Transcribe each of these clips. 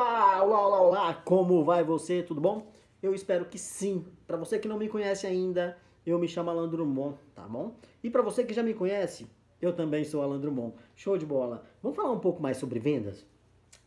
Olá, olá, olá, olá, como vai você? Tudo bom? Eu espero que sim. Para você que não me conhece ainda, eu me chamo Alan Drummond, tá bom? E para você que já me conhece, eu também sou Alan Drummond. Show de bola. Vamos falar um pouco mais sobre vendas?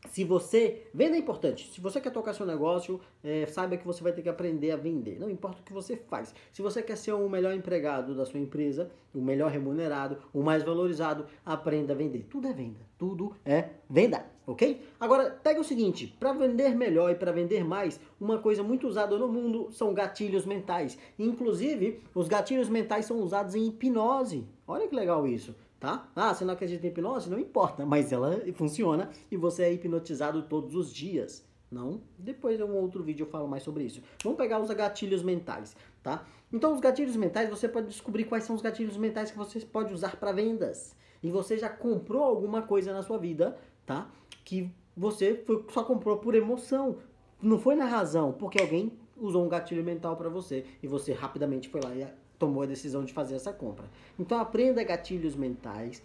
Se você. Venda é importante. Se você quer tocar seu negócio, é, saiba que você vai ter que aprender a vender. Não importa o que você faz. Se você quer ser o melhor empregado da sua empresa, o melhor remunerado, o mais valorizado, aprenda a vender. Tudo é venda. Tudo é venda. Ok? Agora, pega o seguinte: para vender melhor e para vender mais, uma coisa muito usada no mundo são gatilhos mentais. Inclusive, os gatilhos mentais são usados em hipnose. Olha que legal isso tá? Ah, você não acredita em hipnose? Não importa, mas ela funciona e você é hipnotizado todos os dias. Não? Depois em um outro vídeo eu falo mais sobre isso. Vamos pegar os gatilhos mentais, tá? Então, os gatilhos mentais, você pode descobrir quais são os gatilhos mentais que você pode usar para vendas. E você já comprou alguma coisa na sua vida, tá? Que você foi, só comprou por emoção. Não foi na razão, porque alguém usou um gatilho mental para você e você rapidamente foi lá e tomou a decisão de fazer essa compra. Então aprenda gatilhos mentais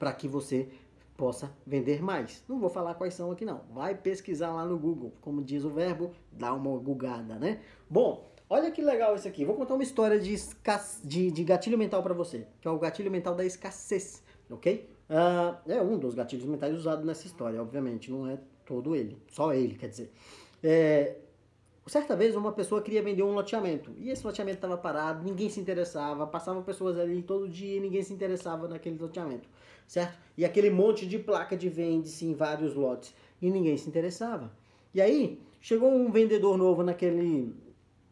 para que você possa vender mais. Não vou falar quais são aqui não. Vai pesquisar lá no Google, como diz o verbo, dá uma gugada, né? Bom, olha que legal isso aqui. Vou contar uma história de, de, de gatilho mental para você, que é o gatilho mental da escassez, ok? Uh, é um dos gatilhos mentais usados nessa história, obviamente, não é todo ele, só ele, quer dizer. É, Certa vez uma pessoa queria vender um loteamento e esse loteamento estava parado, ninguém se interessava, passavam pessoas ali todo dia e ninguém se interessava naquele loteamento, certo? E aquele monte de placa de vende-se em vários lotes e ninguém se interessava. E aí chegou um vendedor novo naquele,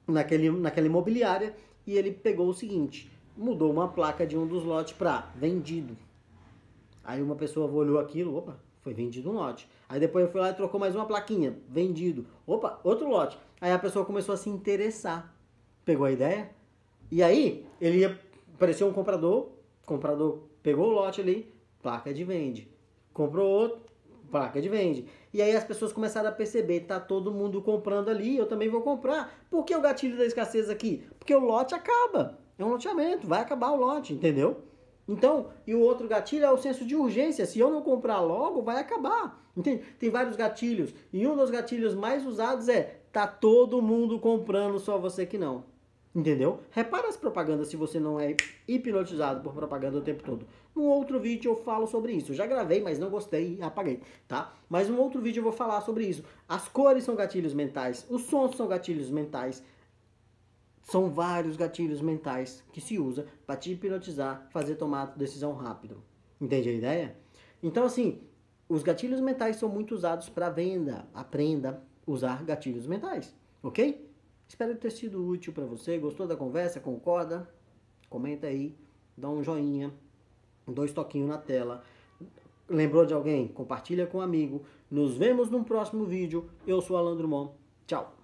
naquele, naquela imobiliária e ele pegou o seguinte: mudou uma placa de um dos lotes para vendido. Aí uma pessoa olhou aquilo, opa, foi vendido um lote. Aí depois foi lá e trocou mais uma plaquinha, vendido. Opa, outro lote. Aí a pessoa começou a se interessar. Pegou a ideia? E aí, ele ia, apareceu um comprador, comprador pegou o lote ali, placa de vende. Comprou outro, placa de vende. E aí as pessoas começaram a perceber, tá todo mundo comprando ali, eu também vou comprar. Por que o gatilho da escassez aqui? Porque o lote acaba. É um loteamento, vai acabar o lote, entendeu? Então, e o outro gatilho é o senso de urgência. Se eu não comprar logo, vai acabar. Entende? Tem vários gatilhos. E um dos gatilhos mais usados é Tá todo mundo comprando, só você que não. Entendeu? Repara as propagandas se você não é hipnotizado por propaganda o tempo todo. Num outro vídeo eu falo sobre isso. Já gravei, mas não gostei e apaguei, tá? Mas num outro vídeo eu vou falar sobre isso. As cores são gatilhos mentais, os sons são gatilhos mentais. São vários gatilhos mentais que se usa para te hipnotizar, fazer tomar decisão rápido. Entende a ideia? Então assim, os gatilhos mentais são muito usados para venda. Aprenda, usar gatilhos mentais, ok? Espero ter sido útil para você. Gostou da conversa? Concorda? Comenta aí, dá um joinha, dois toquinhos na tela. Lembrou de alguém? Compartilha com um amigo. Nos vemos no próximo vídeo. Eu sou Alan Drummond. Tchau.